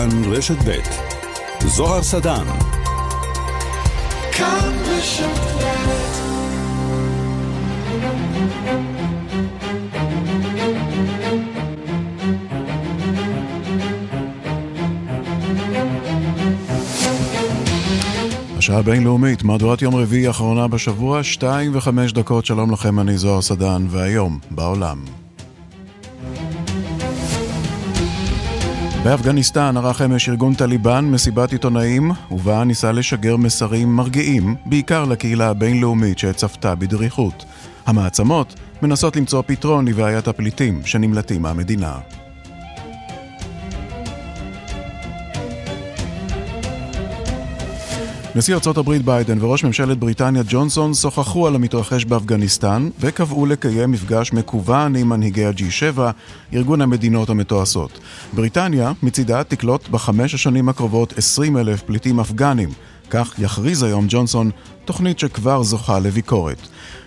כאן רשת ב' זוהר סדן. כאן רשת השעה הבינלאומית, מהדורת יום רביעי האחרונה בשבוע, שתיים וחמש דקות, שלום לכם, אני זוהר סדן, והיום, בעולם. באפגניסטן ערך אמש ארגון טליבן מסיבת עיתונאים, ובה ניסה לשגר מסרים מרגיעים, בעיקר לקהילה הבינלאומית שצפתה בדריכות. המעצמות מנסות למצוא פתרון לבעיית הפליטים שנמלטים מהמדינה. נשיא ארצות הברית ביידן וראש ממשלת בריטניה ג'ונסון שוחחו על המתרחש באפגניסטן וקבעו לקיים מפגש מקוון עם מנהיגי ה-G7, ארגון המדינות המתועשות. בריטניה מצידה תקלוט בחמש השנים הקרובות 20 אלף פליטים אפגנים. כך יכריז היום ג'ונסון, תוכנית שכבר זוכה לביקורת.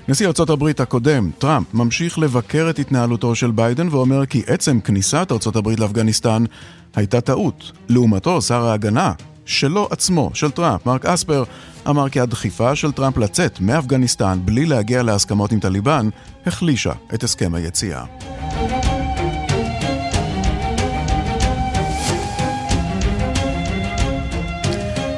נשיא ארצות הברית הקודם, טראמפ, ממשיך לבקר את התנהלותו של ביידן ואומר כי עצם כניסת ארצות הברית לאפגניסטן הייתה טעות. לעומתו, שר ההגנה, שלו עצמו, של טראמפ, מרק אספר, אמר כי הדחיפה של טראמפ לצאת מאפגניסטן בלי להגיע להסכמות עם טליבן, החלישה את הסכם היציאה.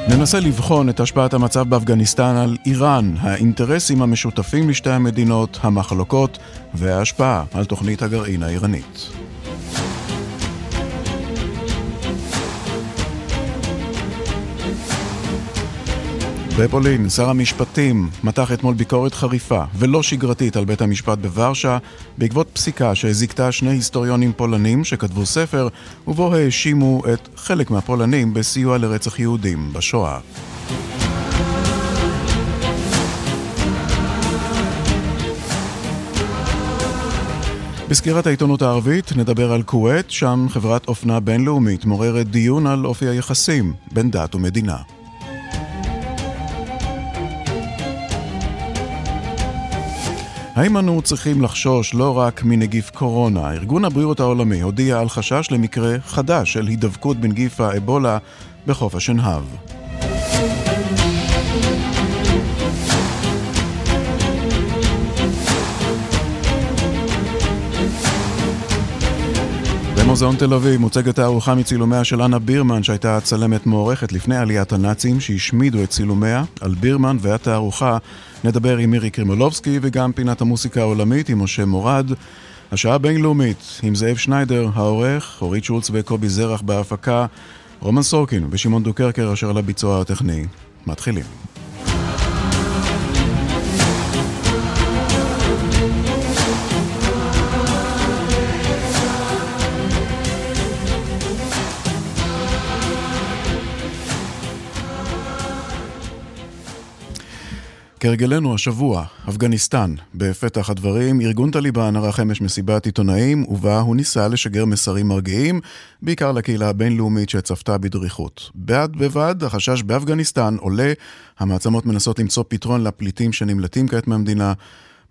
ננסה לבחון את השפעת המצב באפגניסטן על איראן, האינטרסים המשותפים לשתי המדינות, המחלוקות וההשפעה על תוכנית הגרעין האיראנית. בפולין, שר המשפטים מתח אתמול ביקורת חריפה ולא שגרתית על בית המשפט בוורשה בעקבות פסיקה שהזיקתה שני היסטוריונים פולנים שכתבו ספר ובו האשימו את חלק מהפולנים בסיוע לרצח יהודים בשואה. בסקירת העיתונות הערבית נדבר על כווית, שם חברת אופנה בינלאומית מעוררת דיון על אופי היחסים בין דת ומדינה. האם אנו צריכים לחשוש לא רק מנגיף קורונה? ארגון הבריאות העולמי הודיע על חשש למקרה חדש של הידבקות בנגיף האבולה בחוף השנהב. במוזיאון תל אביב מוצגת הארוחה מצילומיה של אנה בירמן שהייתה צלמת מוערכת לפני עליית הנאצים שהשמידו את צילומיה. על בירמן והתערוכה נדבר עם מירי קרימולובסקי וגם פינת המוסיקה העולמית עם משה מורד. השעה הבינלאומית עם זאב שניידר, העורך, אורית שולץ וקובי זרח בהפקה, רומן סורקין ושמעון דוקרקר אשר לביצוע הטכני. מתחילים. כהרגלנו השבוע, אפגניסטן. בפתח הדברים, ארגון טליבן ערך אמש מסיבת עיתונאים, ובה הוא ניסה לשגר מסרים מרגיעים, בעיקר לקהילה הבינלאומית שצפתה בדריכות. בד בבד, החשש באפגניסטן עולה, המעצמות מנסות למצוא פתרון לפליטים שנמלטים כעת מהמדינה.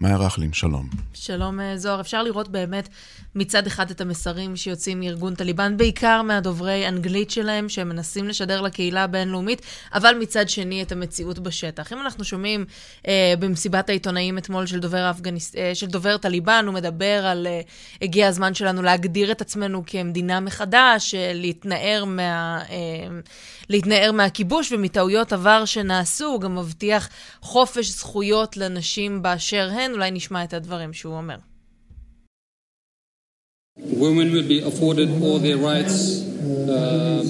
מאיה רכלין, שלום. שלום אה, זוהר. אפשר לראות באמת מצד אחד את המסרים שיוצאים מארגון טליבן, בעיקר מהדוברי אנגלית שלהם, שהם מנסים לשדר לקהילה הבינלאומית, אבל מצד שני את המציאות בשטח. אם אנחנו שומעים אה, במסיבת העיתונאים אתמול של דובר, אפגניס, אה, של דובר טליבן, הוא מדבר על אה, הגיע הזמן שלנו להגדיר את עצמנו כמדינה מחדש, אה, להתנער מה... אה, להתנער מהכיבוש ומטעויות עבר שנעשו, הוא גם מבטיח חופש זכויות לנשים באשר הן. אולי נשמע את הדברים שהוא אומר. Women will be afforded all their rights, uh,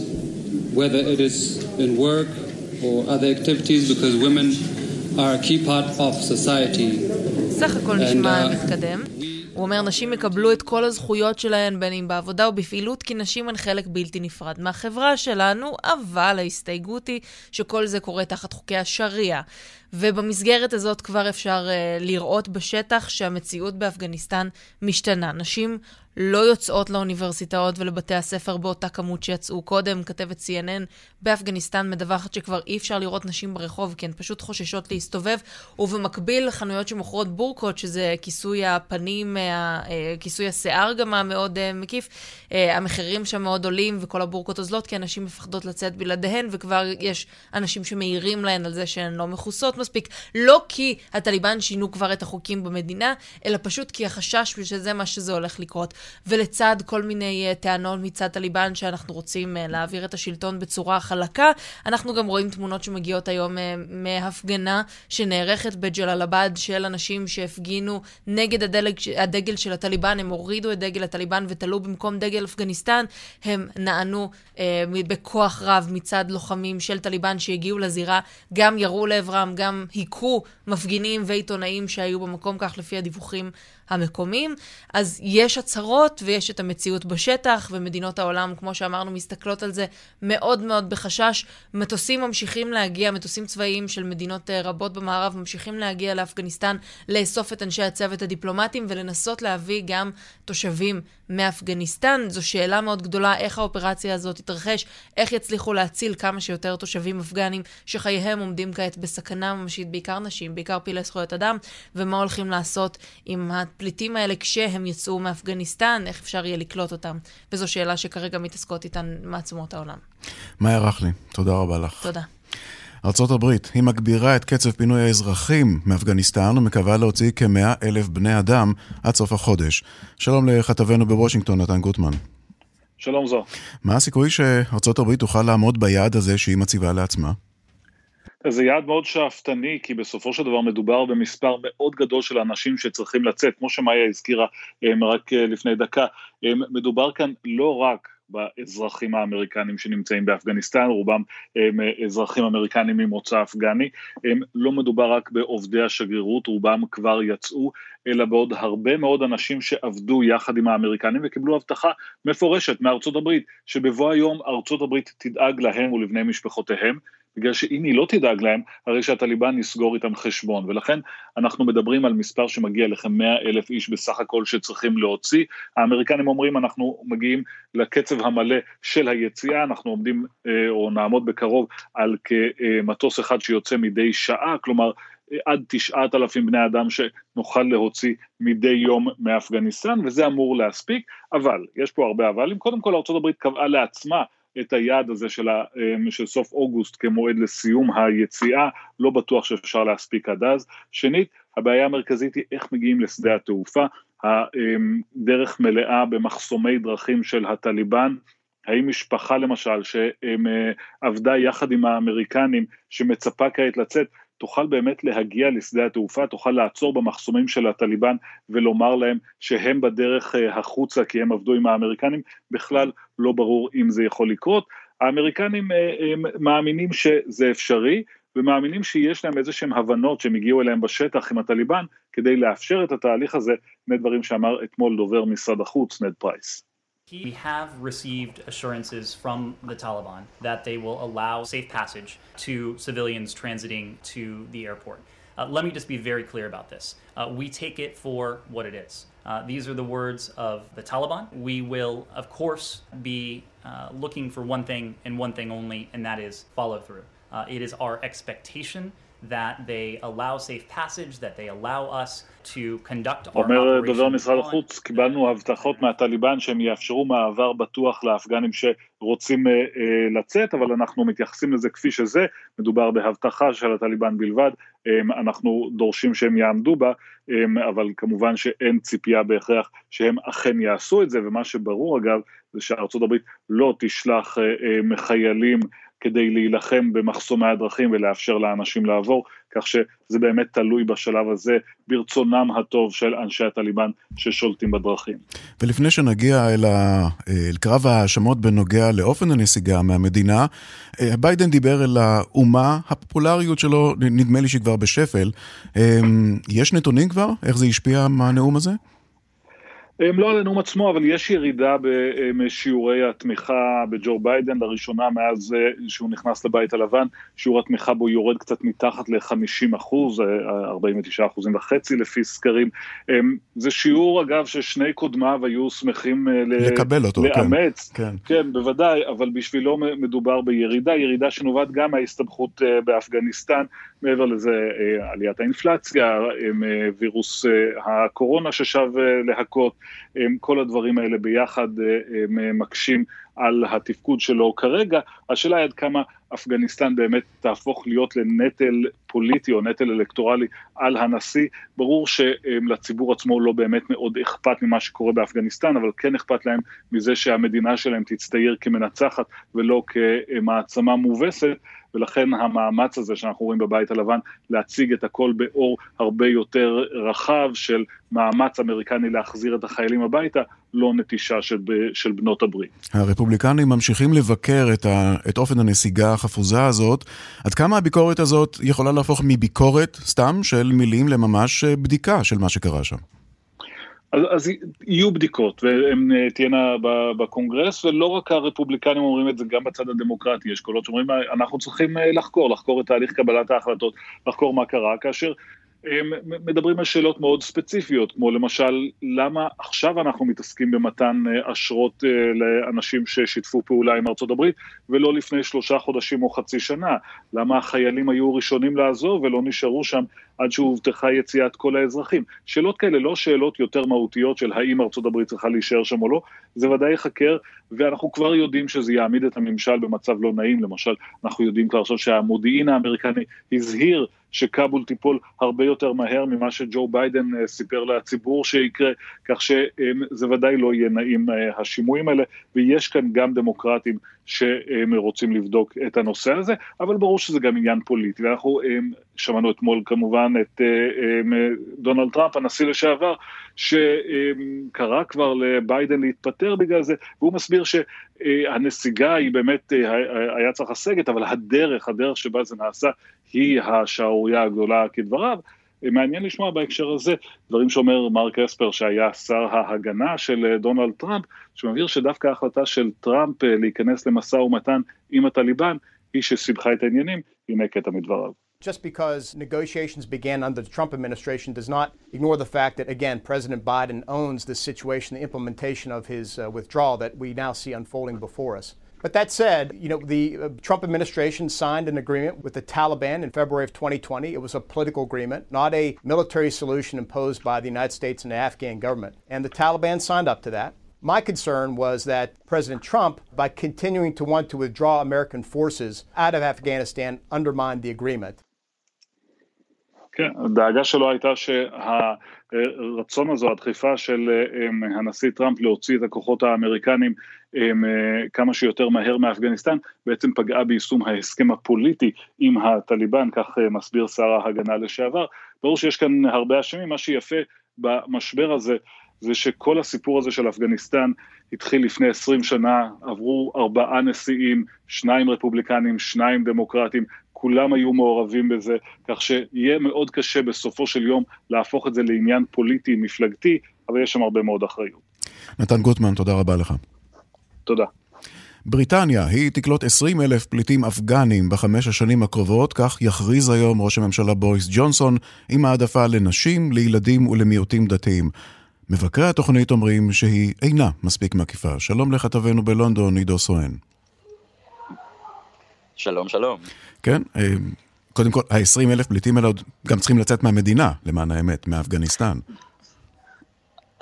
whether it is in work or other activities, because women are a key part of society. סך הכל נשמע uh, מתקדם. הוא אומר, נשים יקבלו את כל הזכויות שלהן, בין אם בעבודה או בפעילות, כי נשים הן חלק בלתי נפרד מהחברה שלנו, אבל ההסתייגות היא שכל זה קורה תחת חוקי השריעה. ובמסגרת הזאת כבר אפשר uh, לראות בשטח שהמציאות באפגניסטן משתנה. נשים לא יוצאות לאוניברסיטאות ולבתי הספר באותה כמות שיצאו קודם. כתבת CNN באפגניסטן מדווחת שכבר אי אפשר לראות נשים ברחוב, כי הן פשוט חוששות להסתובב, ובמקביל חנויות שמוכרות בורקות, שזה כיסוי הפנים, אה, כיסוי השיער גם המאוד אה, מקיף, אה, המחירים שם מאוד עולים וכל הבורקות אוזלות, כי אנשים מפחדות לצאת בלעדיהן, וכבר יש אנשים שמעירים להן על זה שהן לא מכוסות מספיק. לא כי הטליבן שינו כבר את החוקים במדינה, אלא פשוט כי החשש שזה מה שזה הולך לקרות. ולצד כל מיני uh, טענות מצד טליבן שאנחנו רוצים uh, להעביר את השלטון בצורה חלקה, אנחנו גם רואים תמונות שמגיעות היום uh, מהפגנה שנערכת בג'לאלבד של אנשים שהפגינו נגד הדלג, הדגל של הטליבן, הם הורידו את דגל הטליבן ותלו במקום דגל אפגניסטן, הם נענו uh, בכוח רב מצד לוחמים של טליבן שהגיעו לזירה, גם ירו לעברם, גם היכו מפגינים ועיתונאים שהיו במקום, כך לפי הדיווחים המקומיים. אז יש הצהרות ויש את המציאות בשטח, ומדינות העולם, כמו שאמרנו, מסתכלות על זה מאוד מאוד בחשש. מטוסים ממשיכים להגיע, מטוסים צבאיים של מדינות אה, רבות במערב ממשיכים להגיע לאפגניסטן, לאסוף את אנשי הצוות הדיפלומטיים ולנסות להביא גם תושבים מאפגניסטן. זו שאלה מאוד גדולה, איך האופרציה הזאת תתרחש, איך יצליחו להציל כמה שיותר תושבים אפגנים שחייהם עומדים כעת בסכנה ממשית, בעיקר נשים, בעיקר פעילי זכויות אדם, ומה הולכים לעשות עם הפליטים האלה כשהם יצאו מאפגניסטן, איך אפשר יהיה לקלוט אותם. וזו שאלה שכרגע מתעסקות איתן מעצמות העולם. מאיה רכלי, תודה רבה לך. תודה. ארה"ב, היא מגבירה את קצב פינוי האזרחים מאפגניסטן ומקווה להוציא כמאה אלף בני אדם עד סוף החודש. שלום לכתבנו בוושינגטון, נתן גוטמן. שלום זו. מה הסיכוי שארה"ב תוכל לעמוד ביעד הזה שהיא מציבה לעצמה? זה יעד מאוד שאפתני, כי בסופו של דבר מדובר במספר מאוד גדול של אנשים שצריכים לצאת, כמו שמאיה הזכירה רק אה, לפני דקה, מדובר כאן לא רק באזרחים האמריקנים שנמצאים באפגניסטן, רובם הם אזרחים אמריקנים ממוצא אפגני, הם לא מדובר רק בעובדי השגרירות, רובם כבר יצאו, אלא בעוד הרבה מאוד אנשים שעבדו יחד עם האמריקנים וקיבלו הבטחה מפורשת מארצות הברית, שבבוא היום ארצות הברית תדאג להם ולבני משפחותיהם, בגלל שאם היא לא תדאג להם, הרי שהטליבן יסגור איתם חשבון, ולכן אנחנו מדברים על מספר שמגיע לכ-100 אלף איש בסך הכל שצריכים להוציא. האמריקנים אומרים אנחנו מגיעים לקצב המלא של היציאה, אנחנו עומדים אה, או נעמוד בקרוב על כמטוס אחד שיוצא מדי שעה, כלומר עד תשעת אלפים בני אדם שנוכל להוציא מדי יום מאפגניסטן, וזה אמור להספיק, אבל, יש פה הרבה אבלים, קודם כל ארה"ב קבעה לעצמה את היעד הזה של, ה, אמ, של סוף אוגוסט כמועד לסיום היציאה, לא בטוח שאפשר להספיק עד אז. שנית, הבעיה המרכזית היא איך מגיעים לשדה התעופה, הדרך אמ, מלאה במחסומי דרכים של הטליבן, האם משפחה למשל שעבדה יחד עם האמריקנים שמצפה כעת לצאת, תוכל באמת להגיע לשדה התעופה, תוכל לעצור במחסומים של הטליבן ולומר להם שהם בדרך אה, החוצה כי הם עבדו עם האמריקנים, בכלל לא ברור אם זה יכול לקרות. האמריקנים אה, מאמינים שזה אפשרי ומאמינים שיש להם איזה שהם הבנות שהם הגיעו אליהם בשטח עם הטליבן כדי לאפשר את התהליך הזה, שני דברים שאמר אתמול דובר משרד החוץ נד פרייס. We have received assurances from the Taliban that they will allow safe passage to civilians transiting to the airport. Uh, let me just be very clear about this. Uh, we take it for what it is. Uh, these are the words of the Taliban. We will, of course, be uh, looking for one thing and one thing only, and that is follow through. Uh, it is our expectation that they allow safe passage, that they allow us to conduct our אומר דובר משרד החוץ, קיבלנו הבטחות מהטליבן שהם יאפשרו מעבר בטוח לאפגנים שרוצים uh, uh, לצאת, אבל אנחנו מתייחסים לזה כפי שזה, מדובר בהבטחה של הטליבן בלבד, um, אנחנו דורשים שהם יעמדו בה, um, אבל כמובן שאין ציפייה בהכרח שהם אכן יעשו את זה, ומה שברור אגב, זה שארצות הברית לא תשלח uh, uh, חיילים כדי להילחם במחסומי הדרכים ולאפשר לאנשים לעבור, כך שזה באמת תלוי בשלב הזה ברצונם הטוב של אנשי הטליבן ששולטים בדרכים. ולפני שנגיע אל, ה... אל קרב ההאשמות בנוגע לאופן הנסיגה מהמדינה, אה, ביידן דיבר אל האומה, הפופולריות שלו נדמה לי שכבר בשפל. אמ, יש נתונים כבר? איך זה השפיע מהנאום הזה? הם לא על הנאום עצמו, אבל יש ירידה בשיעורי התמיכה בג'ו ביידן, לראשונה מאז אה, שהוא נכנס לבית הלבן, שיעור התמיכה בו יורד קצת מתחת ל-50 אחוז, 49 אה, אחוזים וחצי לפי סקרים. זה שיעור, אגב, ששני קודמיו היו שמחים אה, לקבל אותו, כן. לאמץ. כן, כן. כן, בוודאי, אבל בשבילו מדובר בירידה, ירידה שנובעת גם מההסתבכות באפגניסטן, מעבר לזה עליית האינפלציה, וירוס הקורונה ששב להכות. כל הדברים האלה ביחד מקשים על התפקוד שלו כרגע. השאלה היא עד כמה אפגניסטן באמת תהפוך להיות לנטל פוליטי או נטל אלקטורלי על הנשיא. ברור שלציבור עצמו לא באמת מאוד אכפת ממה שקורה באפגניסטן, אבל כן אכפת להם מזה שהמדינה שלהם תצטייר כמנצחת ולא כמעצמה מובסת. ולכן המאמץ הזה שאנחנו רואים בבית הלבן להציג את הכל באור הרבה יותר רחב של מאמץ אמריקני להחזיר את החיילים הביתה, לא נטישה של, של בנות הברית. הרפובליקנים ממשיכים לבקר את, ה, את אופן הנסיגה החפוזה הזאת. עד כמה הביקורת הזאת יכולה להפוך מביקורת סתם של מילים לממש בדיקה של מה שקרה שם? אז, אז יהיו בדיקות, והן אה, תהיינה בקונגרס, ולא רק הרפובליקנים אומרים את זה, גם בצד הדמוקרטי, יש קולות שאומרים, אנחנו צריכים אה, לחקור, לחקור את תהליך קבלת ההחלטות, לחקור מה קרה, כאשר מדברים על שאלות מאוד ספציפיות, כמו למשל, למה עכשיו אנחנו מתעסקים במתן אה, אשרות לאנשים ששיתפו פעולה עם ארצות הברית, ולא לפני שלושה חודשים או חצי שנה? למה החיילים היו ראשונים לעזוב ולא נשארו שם עד שהובטחה יציאת כל האזרחים. שאלות כאלה, לא שאלות יותר מהותיות של האם ארצות הברית צריכה להישאר שם או לא, זה ודאי ייחקר, ואנחנו כבר יודעים שזה יעמיד את הממשל במצב לא נעים, למשל, אנחנו יודעים כבר עכשיו שהמודיעין האמריקני הזהיר שכאבול תיפול הרבה יותר מהר ממה שג'ו ביידן אה, סיפר לציבור שיקרה, כך שזה ודאי לא יהיה נעים אה, השימועים האלה, ויש כאן גם דמוקרטים שרוצים לבדוק את הנושא הזה, אבל ברור שזה גם עניין פוליטי, ואנחנו אה, שמענו אתמול כמובן את דונלד טראמפ, הנשיא לשעבר, שקרא כבר לביידן להתפטר בגלל זה, והוא מסביר שהנסיגה היא באמת, היה צריך לסגת, אבל הדרך, הדרך שבה זה נעשה, היא השערורייה הגדולה כדבריו. מעניין לשמוע בהקשר הזה דברים שאומר מרק אספר שהיה שר ההגנה של דונלד טראמפ, שמבהיר שדווקא ההחלטה של טראמפ להיכנס למשא ומתן עם הטליבן היא שסיבכה את העניינים, הנה קטע מדבריו. Just because negotiations began under the Trump administration does not ignore the fact that, again, President Biden owns the situation, the implementation of his uh, withdrawal that we now see unfolding before us. But that said, you know, the uh, Trump administration signed an agreement with the Taliban in February of 2020. It was a political agreement, not a military solution imposed by the United States and the Afghan government. And the Taliban signed up to that. My concern was that President Trump, by continuing to want to withdraw American forces out of Afghanistan, undermined the agreement. כן, הדאגה שלו הייתה שהרצון הזו, הדחיפה של הנשיא טראמפ להוציא את הכוחות האמריקנים כמה שיותר מהר מאפגניסטן, בעצם פגעה ביישום ההסכם הפוליטי עם הטליבן, כך מסביר שר ההגנה לשעבר. ברור שיש כאן הרבה אשמים, מה שיפה במשבר הזה זה שכל הסיפור הזה של אפגניסטן התחיל לפני 20 שנה, עברו ארבעה נשיאים, שניים רפובליקנים, שניים דמוקרטים, כולם היו מעורבים בזה, כך שיהיה מאוד קשה בסופו של יום להפוך את זה לעניין פוליטי מפלגתי, אבל יש שם הרבה מאוד אחריות. נתן גוטמן, תודה רבה לך. תודה. בריטניה, היא תקלוט 20 אלף פליטים אפגנים בחמש השנים הקרובות, כך יכריז היום ראש הממשלה בוריס ג'ונסון, עם העדפה לנשים, לילדים ולמיעוטים דתיים. מבקרי התוכנית אומרים שהיא אינה מספיק מקיפה. שלום לכתבנו בלונדון, עידו סואן. שלום, שלום. כן, אה, קודם כל, ה-20 אלף פליטים האלה גם צריכים לצאת מהמדינה, למען האמת, מאפגניסטן.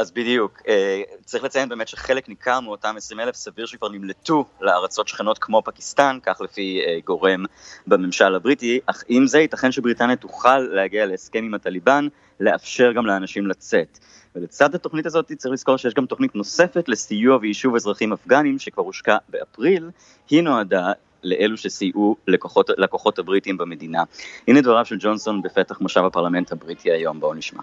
אז בדיוק, אה, צריך לציין באמת שחלק ניכר מאותם 20 אלף סביר שכבר נמלטו לארצות שכנות כמו פקיסטן, כך לפי אה, גורם בממשל הבריטי, אך עם זה ייתכן שבריטניה תוכל להגיע להסכם עם הטליבן, לאפשר גם לאנשים לצאת. ולצד התוכנית הזאת צריך לזכור שיש גם תוכנית נוספת לסיוע ויישוב אזרחים אפגנים שכבר הושקע באפריל, היא נועדה לאלו שסייעו לכוחות, לכוחות הבריטים במדינה. הנה דבריו של ג'ונסון בפתח מושב הפרלמנט הבריטי היום, בואו נשמע.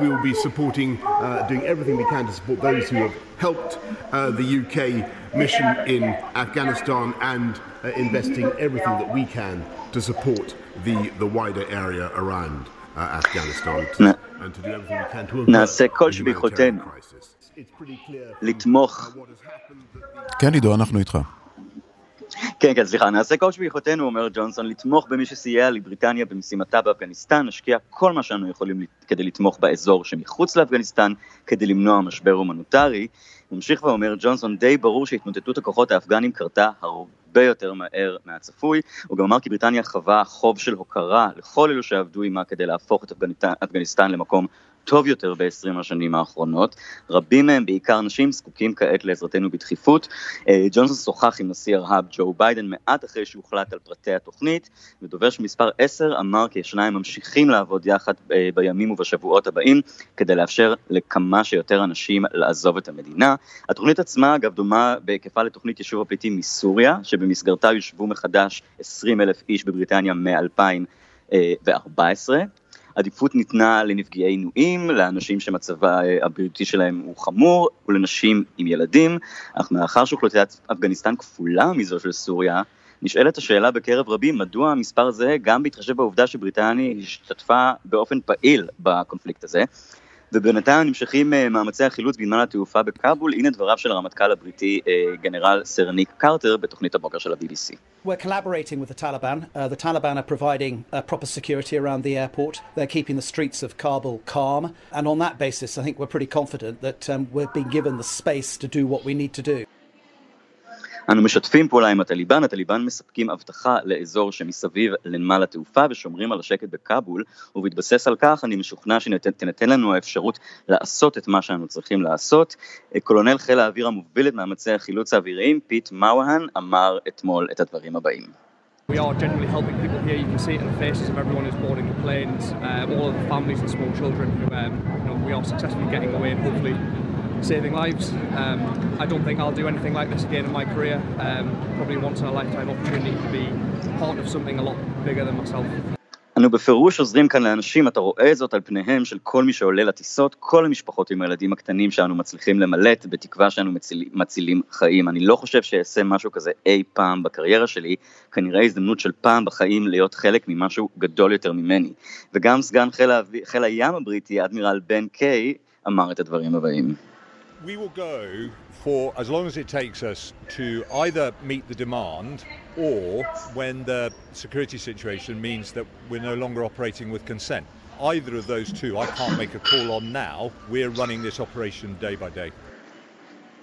We will be supporting, uh, doing everything we can to support those who have helped uh, the UK mission in Afghanistan and uh, investing everything that we can to support the, the wider area around uh, Afghanistan to, and to do everything we can to avert the humanitarian crisis. לתמוך... כן, עידו, אנחנו איתך. כן, כן, סליחה, נעשה כל שביכולתנו, אומר ג'ונסון, לתמוך במי שסייע לבריטניה במשימתה באפגניסטן, נשקיע כל מה שאנו יכולים כדי לתמוך באזור שמחוץ לאפגניסטן, כדי למנוע משבר הומניטרי. ממשיך ואומר ג'ונסון, די ברור שהתמוטטות הכוחות האפגנים קרתה הרבה יותר מהר מהצפוי. הוא גם אמר כי בריטניה חווה חוב של הוקרה לכל אלו שעבדו עימה כדי להפוך את אפגניסטן למקום טוב יותר ב-20 השנים האחרונות. רבים מהם, בעיקר נשים, זקוקים כעת לעזרתנו בדחיפות. אה, ג'ונסון שוחח עם נשיא ארה"ב ג'ו ביידן מעט אחרי שהוחלט על פרטי התוכנית, ודובר שמספר 10 אמר כי השניים ממשיכים לעבוד יחד אה, בימים ובשבועות הבאים, כדי לאפשר לכמה שיותר אנשים לעזוב את המדינה. התוכנית עצמה, אגב, דומה בהיקפה לתוכנית יישוב הפליטים מסוריה, שבמסגרתה יושבו מחדש 20 אלף איש בבריטניה מ-2014. עדיפות ניתנה לנפגעי עינויים, לאנשים שמצבה אה, הבריאותי שלהם הוא חמור, ולנשים עם ילדים, אך מאחר שאוכלוסיית אפגניסטן כפולה מזו של סוריה, נשאלת השאלה בקרב רבים, מדוע המספר הזה, גם בהתחשב בעובדה שבריטניה השתתפה באופן פעיל בקונפליקט הזה, ובינתיים נמשכים מאמצי החילוץ בנמל התעופה בכאבול, הנה דבריו של הרמטכ"ל הבריטי גנרל סר ניק קרטר בתוכנית הבוקר של ה-BBC. We're collaborating with the Taliban. Uh, the Taliban are providing uh, proper security around the airport. They're keeping the streets of Kabul calm. And on that basis, I think we're pretty confident that um, we're being given the space to do what we need to do. אנו משתפים פעולה עם הטליבן, הטליבן מספקים אבטחה לאזור שמסביב לנמל התעופה ושומרים על השקט בכאבול, ובהתבסס על כך אני משוכנע שתינתן לנו האפשרות לעשות את מה שאנו צריכים לעשות. קולונל חיל האוויר המוביל את מאמצי החילוץ האוויריים, פיט מאוהן, אמר אתמול את הדברים הבאים. We are genuinely helping people here. You can see it in the faces of everyone who's boarding the planes, um, all of the families and small children who um, you know, we are successfully getting away and hopefully saving lives. Um, I don't think I'll do anything like this again in my career. Um, probably once in a lifetime opportunity to be part of something a lot bigger than myself. אנו בפירוש עוזרים כאן לאנשים, אתה רואה זאת על פניהם של כל מי שעולה לטיסות, כל המשפחות עם הילדים הקטנים שאנו מצליחים למלט, בתקווה שאנו מציל, מצילים חיים. אני לא חושב שאעשה משהו כזה אי פעם בקריירה שלי, כנראה הזדמנות של פעם בחיים להיות חלק ממשהו גדול יותר ממני. וגם סגן חיל, חיל הים הבריטי, אדמירל בן קיי, אמר את הדברים הבאים. We will go for as long as it takes us to either meet the demand or when the security situation means that we're no longer operating with consent. Either of those two I can't make a call on now. We're running this operation day by day.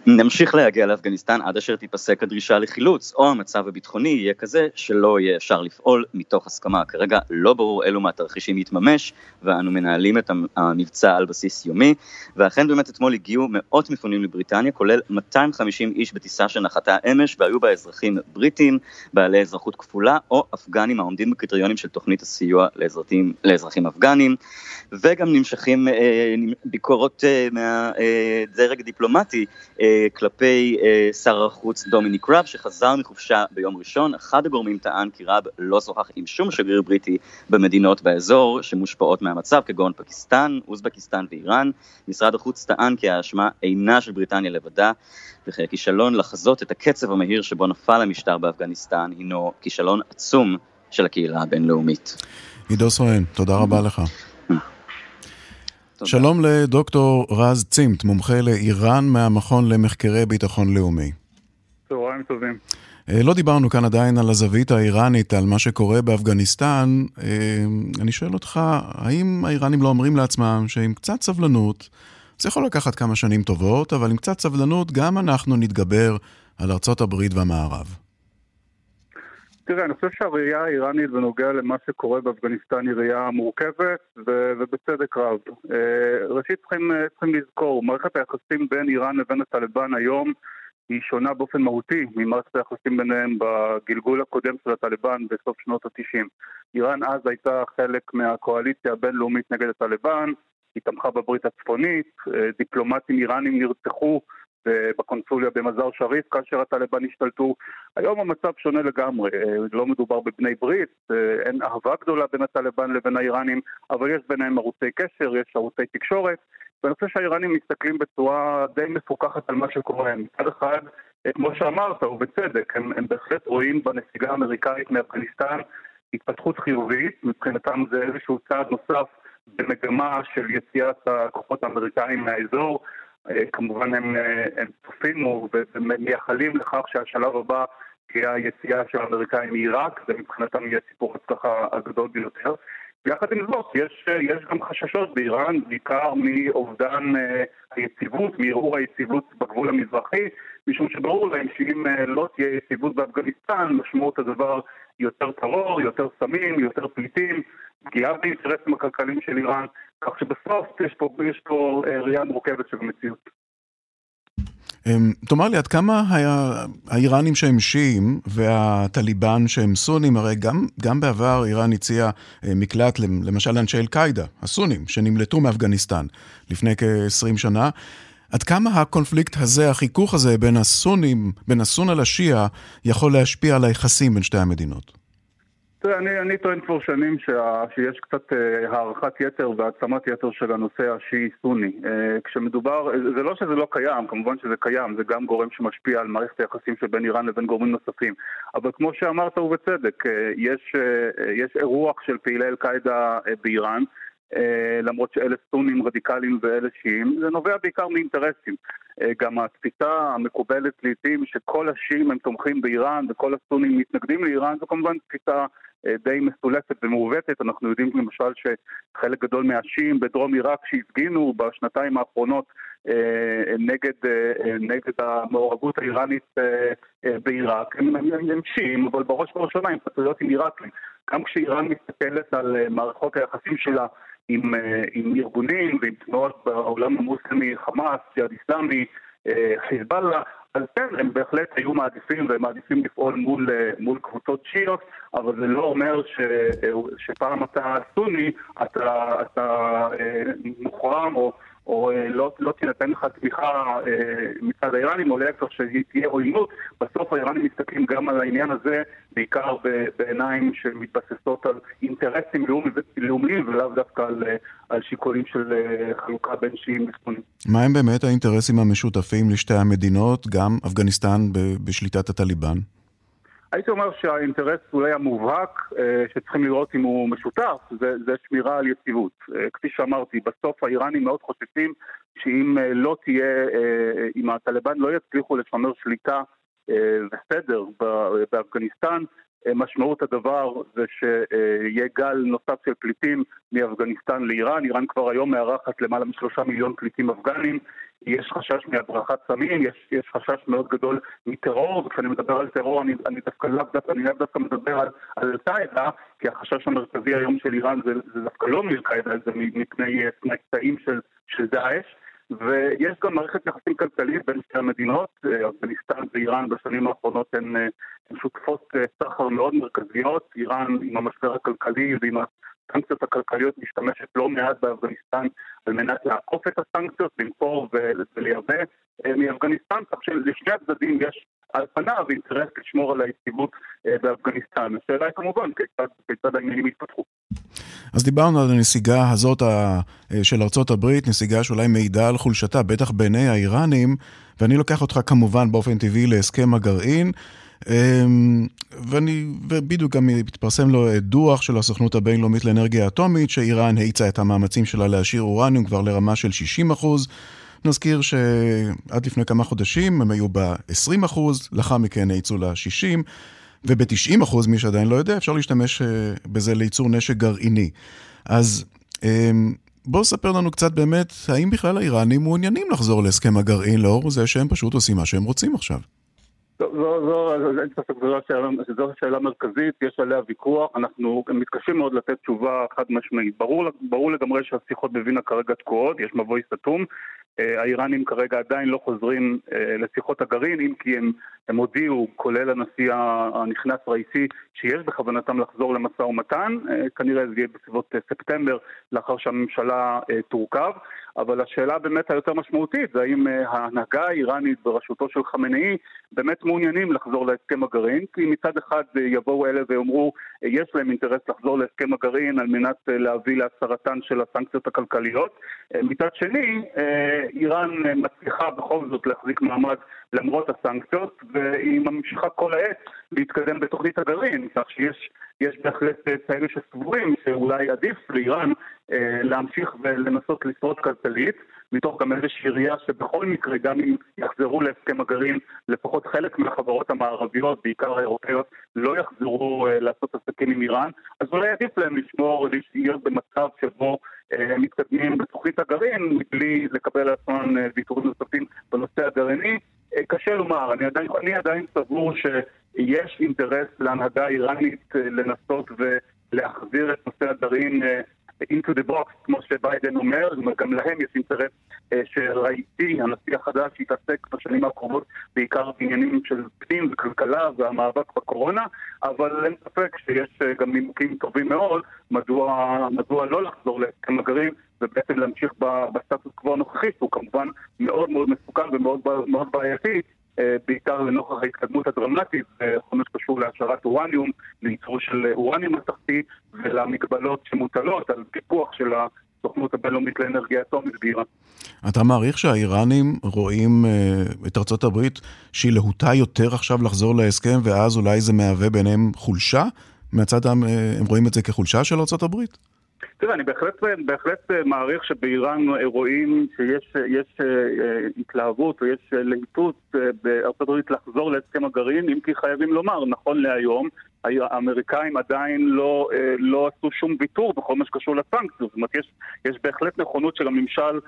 נמשיך להגיע לאפגניסטן עד אשר תיפסק הדרישה לחילוץ, או המצב הביטחוני יהיה כזה שלא יהיה אפשר לפעול מתוך הסכמה. כרגע לא ברור אילו מהתרחישים יתממש, ואנו מנהלים את המבצע על בסיס יומי, ואכן באמת אתמול הגיעו מאות מפונים לבריטניה, כולל 250 איש בטיסה שנחתה אמש, והיו בה אזרחים בריטים, בעלי אזרחות כפולה, או אפגנים העומדים בקריטריונים של תוכנית הסיוע לאזרחים, לאזרחים אפגנים, וגם נמשכים אה, ביקורות אה, מהדרג הדיפלומטי, אה, כלפי אה, שר החוץ דומיניק ראב שחזר מחופשה ביום ראשון. אחד הגורמים טען כי ראב לא שוחח עם שום שגריר בריטי במדינות באזור שמושפעות מהמצב כגון פקיסטן, אוזבקיסטן ואיראן. משרד החוץ טען כי האשמה אינה של בריטניה לבדה וכי הכישלון לחזות את הקצב המהיר שבו נפל המשטר באפגניסטן הינו כישלון עצום של הקהילה הבינלאומית. עידו סואן, תודה רבה לך. תודה. שלום לדוקטור רז צימת, מומחה לאיראן מהמכון למחקרי ביטחון לאומי. צהריים טובים. לא דיברנו כאן עדיין על הזווית האיראנית, על מה שקורה באפגניסטן. אני שואל אותך, האם האיראנים לא אומרים לעצמם שעם קצת סבלנות, זה יכול לקחת כמה שנים טובות, אבל עם קצת סבלנות גם אנחנו נתגבר על ארצות הברית והמערב? תראה, אני חושב שהראייה האיראנית בנוגע למה שקורה באפגניסטן היא ראייה מורכבת ו- ובצדק רב. ראשית צריכים, צריכים לזכור, מערכת היחסים בין איראן לבין הטליבן היום היא שונה באופן מהותי ממערכת היחסים ביניהם בגלגול הקודם של הטליבן בסוף שנות ה-90. איראן אז הייתה חלק מהקואליציה הבינלאומית נגד הטליבן, היא תמכה בברית הצפונית, דיפלומטים איראנים נרצחו בקונסוליה במזר שריף כאשר הטליבן השתלטו. היום המצב שונה לגמרי, לא מדובר בבני ברית, אין אהבה גדולה בין הטליבן לבין האיראנים, אבל יש ביניהם ערוצי קשר, יש ערוצי תקשורת, ואני חושב שהאיראנים מסתכלים בצורה די מפוקחת על מה שקורה. מצד אחד, כמו שאמרת, ובצדק, הם, הם בהחלט רואים בנסיגה האמריקאית מאפגניסטן התפתחות חיובית, מבחינתם זה איזשהו צעד נוסף במגמה של יציאת הכוחות האמריקאים מהאזור. כמובן הם, הם צופים ומייחלים לכך שהשלב הבא תהיה היציאה של האמריקאים מעיראק, זה מבחינתם יהיה סיפור הצלחה הגדול ביותר. ויחד עם זאת, יש, יש גם חששות באיראן, בעיקר מאובדן היציבות, מערעור היציבות בגבול המזרחי, משום שברור להם שאם לא תהיה יציבות באפגניסטן, משמעות הדבר יותר טרור, יותר סמים, יותר פליטים, פגיעה באינטרסים הכלכליים של איראן, כך שבסוף יש פה, יש פה ראייה מורכבת של המציאות. אמ, תאמר לי, עד כמה האיראנים שהם שיעים והטליבן שהם סונים, הרי גם, גם בעבר איראן הציעה אה, מקלט למשל לאנשי אל-קאעידה, הסונים, שנמלטו מאפגניסטן לפני כ-20 שנה. עד כמה הקונפליקט הזה, החיכוך הזה בין הסונים, בין הסונה לשיעה, יכול להשפיע על היחסים בין שתי המדינות? תראה, אני, אני טוען כבר שנים שה, שיש קצת אה, הערכת יתר והעצמת יתר של הנושא השיעי-סוני. אה, כשמדובר, זה לא שזה לא קיים, כמובן שזה קיים, זה גם גורם שמשפיע על מערכת היחסים שבין איראן לבין גורמים נוספים. אבל כמו שאמרת ובצדק, אה, יש, אה, יש אירוח של פעילי אל-קאעידה אה, באיראן. אה, למרות שאלה סונים רדיקליים ואלה שיעים, זה נובע בעיקר מאינטרסים. אה, גם התפיסה המקובלת לעיתים שכל השיעים הם תומכים באיראן וכל הסונים מתנגדים לאיראן, זו כמובן תפיסה אה, די מסולפת ומעוותת. אנחנו יודעים למשל שחלק גדול מהשיעים בדרום עיראק שהפגינו בשנתיים האחרונות נגד, נגד המעורבות האיראנית בעיראק, הם, הם, הם שיעים, אבל בראש ובראשונה הם פטריוטים עיראקים. גם כשאיראן מסתכלת על מערכות היחסים שלה עם, עם ארגונים ועם תנועות בעולם המוסלמי, חמאס, ג'יהאד איסלאמי, חיזבאללה, אז כן, הם בהחלט היו מעדיפים והם מעדיפים לפעול מול, מול קבוצות שיעיות, אבל זה לא אומר ש, שפעם אתה סוני, אתה, אתה מוחרם או, או לא, לא תינתן לך תמיכה מצד האיראנים, או להפך שהיא תהיה עוינות, בסוף האיראנים מסתכלים גם על העניין הזה, בעיקר בעיניים שמתבססות על אינטרסים לאומיים ולאו דווקא על, על שיקולים של חלוקה בין שיעים וספונים. מה הם באמת האינטרסים המשותפים לשתי המדינות, גם אפגניסטן בשליטת הטליבן? הייתי אומר שהאינטרס אולי המובהק שצריכים לראות אם הוא משותף זה, זה שמירה על יציבות. כפי שאמרתי, בסוף האיראנים מאוד חוששים שאם לא תהיה, אם הטליבן לא יצליחו לשמר שליטה וסדר באפגניסטן, משמעות הדבר זה שיהיה גל נוסף של פליטים מאפגניסטן לאיראן. איראן כבר היום מארחת למעלה משלושה מיליון פליטים אפגנים. יש חשש מהברחת סמים, יש, יש חשש מאוד גדול מטרור, וכשאני מדבר על טרור אני, אני דווקא לאו דווקא, אני לאו דווקא מדבר על אל-קאעידה, כי החשש המרכזי היום של איראן זה, זה דווקא לא מאל-קאעידה, זה מפני תנאים של, של דאעש. ויש גם מערכת יחסים כלכלית בין שתי המדינות, אפגניסטן ואיראן בשנים האחרונות הן, הן שותפות סחר מאוד מרכזיות, איראן עם המשבר הכלכלי ועם הסנקציות הכלכליות משתמשת לא מעט באפגניסטן על מנת לעקוף את הסנקציות, למכור ולייבא מאפגניסטן, כך שלשני הצדדים יש על פניו אינטרס לשמור על היציבות באפגניסטן. השאלה היא כמובן כיצד, כיצד העניינים יתפתחו. אז דיברנו על הנסיגה הזאת של ארצות הברית, נסיגה שאולי מעידה על חולשתה, בטח בעיני האיראנים, ואני לוקח אותך כמובן באופן טבעי להסכם הגרעין. ואני, ובדיוק גם התפרסם לו דוח של הסוכנות הבינלאומית לאנרגיה אטומית, שאיראן האיצה את המאמצים שלה להשאיר אורניום כבר לרמה של 60 אחוז. נזכיר שעד לפני כמה חודשים הם היו ב-20 אחוז, לאחר מכן האיצו ל-60, וב-90 אחוז, מי שעדיין לא יודע, אפשר להשתמש בזה לייצור נשק גרעיני. אז בואו ספר לנו קצת באמת, האם בכלל האיראנים מעוניינים לחזור להסכם הגרעין לאור זה שהם פשוט עושים מה שהם רוצים עכשיו? אין ספק, זו שאלה מרכזית, יש עליה ויכוח, אנחנו מתקשים מאוד לתת תשובה חד משמעית. ברור, ברור לגמרי שהשיחות בווינה כרגע תקועות, יש מבוי סתום. האיראנים כרגע עדיין לא חוזרים לשיחות הגרעין, אם כי הם, הם הודיעו, כולל הנשיא הנכנס ראיסי, שיש בכוונתם לחזור למשא ומתן, כנראה זה יהיה בסביבות ספטמבר, לאחר שהממשלה תורכב. אבל השאלה באמת היותר משמעותית זה האם ההנהגה האיראנית בראשותו של חמינאי באמת מעוניינים לחזור להסכם הגרעין, כי מצד אחד יבואו אלה ויאמרו יש להם אינטרס לחזור להסכם הגרעין על מנת להביא להסרתן של הסנקציות הכלכליות. מצד שני, איראן מצליחה בכל זאת להחזיק מעמד למרות הסנקציות, והיא ממשיכה כל העת להתקדם בתוכנית הגרעין, כך שיש יש בהחלט כאלה שסבורים שאולי עדיף לאיראן אה, להמשיך ולנסות לשרוד כלכלית, מתוך גם איזושהי ראייה שבכל מקרה, גם אם יחזרו להסכם הגרעין, לפחות חלק מהחברות המערביות, בעיקר האירופאיות, לא יחזרו אה, לעשות עסקים עם איראן, אז אולי עדיף להם לשמור, להיות במצב שבו אה, מתקדמים בתוכנית הגרעין, מבלי לקבל על עצמם ויתורים נוספים בנושא הגרעיני. קשה לומר, אני עדיין, אני עדיין סבור שיש אינטרס להנהגה האיראנית לנסות ולהחזיר את נושא הגרעין into the box, כמו שביידן אומר, גם להם יש אינטרס אה, שראיתי, הנשיא החדש, יתעסק בשנים הקרובות בעיקר בעניינים של פנים וכלכלה והמאבק בקורונה, אבל אין ספק שיש אה, גם נימוקים טובים מאוד מדוע, מדוע לא לחזור להסכם הגרעין ובעצם להמשיך בסטטוס קוו הנוכחי, שהוא כמובן מאוד מאוד מסוכן ומאוד מאוד בעייתי. אה, בעיקר לנוכח ההתקדמות הדרמטית בכל מה שקשור להשארת אורניום, לייצור של אורניום מתכתי ולמגבלות שמוטלות על פיתוח של הסוכנות הבינלאומית לאנרגיה אטומית באיראן. אתה מעריך שהאיראנים רואים אה, את ארצות הברית שהיא להוטה יותר עכשיו לחזור להסכם ואז אולי זה מהווה ביניהם חולשה? מהצד אה, הם רואים את זה כחולשה של ארצות הברית? תראה, אני בהחלט, בהחלט מעריך שבאיראן רואים שיש יש, אה, התלהבות או יש להיטות אה, בארצות הברית לחזור להסכם הגרעין, אם כי חייבים לומר, נכון להיום, האמריקאים עדיין לא, אה, לא עשו שום ויתור בכל מה שקשור לסנקציות. זאת אומרת, יש, יש בהחלט נכונות של הממשל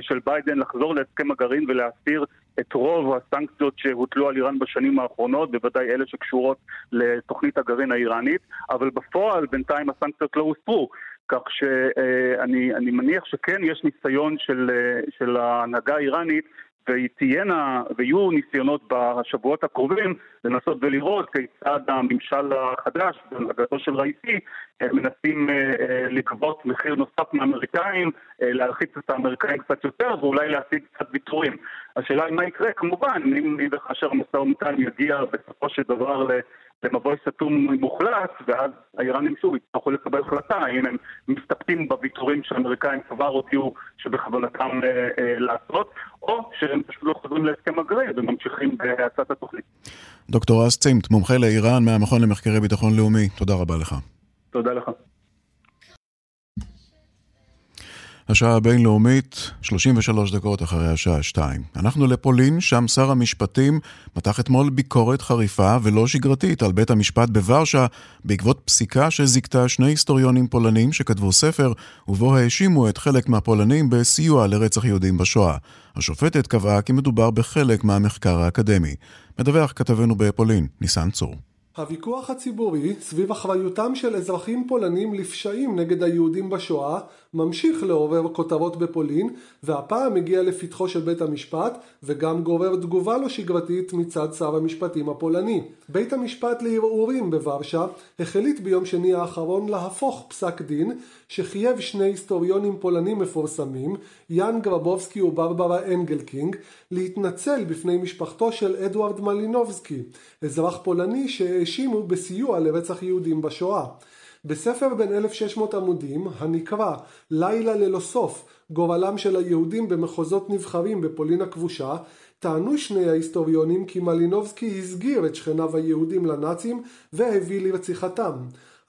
של ביידן לחזור להסכם הגרעין ולהסיר את רוב הסנקציות שהוטלו על איראן בשנים האחרונות, בוודאי אלה שקשורות לתוכנית הגרעין האיראנית, אבל בפועל בינתיים הסנקציות לא הוסרו. כך שאני מניח שכן יש ניסיון של, של ההנהגה האיראנית ותהיינה, ויהיו ניסיונות בשבועות הקרובים לנסות ולראות כיצד הממשל החדש, בהנהגתו של ראיסי, מנסים אה, אה, לגבות מחיר נוסף מהאמריקאים, אה, להלחיץ את האמריקאים קצת יותר ואולי להשיג קצת ויתורים. השאלה היא מה יקרה, כמובן, אם וכאשר המשא ומתן יגיע בסופו של דבר למבוי סתום מוחלט, ואז האיראנים שוב יצטרכו לקבל החלטה האם הם מסתפקים בוויתורים שהאמריקאים כבר הודיעו שבכוונתם אה, אה, לעשות, או שהם פשוט לא חוזרים להסכם הגרעין וממשיכים בהצעת התוכנית. דוקטור אס צימט, מומחה לאיראן מהמכון למחקרי ביטחון לאומי, תודה רבה לך. תודה לך. השעה הבינלאומית, 33 דקות אחרי השעה 2. אנחנו לפולין, שם שר המשפטים מתח אתמול ביקורת חריפה ולא שגרתית על בית המשפט בוורשה בעקבות פסיקה שזיכתה שני היסטוריונים פולנים שכתבו ספר ובו האשימו את חלק מהפולנים בסיוע לרצח יהודים בשואה. השופטת קבעה כי מדובר בחלק מהמחקר האקדמי. מדווח כתבנו בפולין, ניסן צור. הוויכוח הציבורי סביב אחריותם של אזרחים פולנים לפשעים נגד היהודים בשואה ממשיך לעורר כותרות בפולין והפעם מגיע לפתחו של בית המשפט וגם גורר תגובה לא שגרתית מצד שר המשפטים הפולני. בית המשפט לערעורים בוורשה החליט ביום שני האחרון להפוך פסק דין שחייב שני היסטוריונים פולנים מפורסמים, יאן גרבובסקי וברברה אנגלקינג, להתנצל בפני משפחתו של אדוארד מלינובסקי, אזרח פולני שהאשימו בסיוע לרצח יהודים בשואה. בספר בן 1600 עמודים, הנקרא "לילה ללא סוף, גורלם של היהודים במחוזות נבחרים בפולין הכבושה", טענו שני ההיסטוריונים כי מלינובסקי הסגיר את שכניו היהודים לנאצים והביא לרציחתם.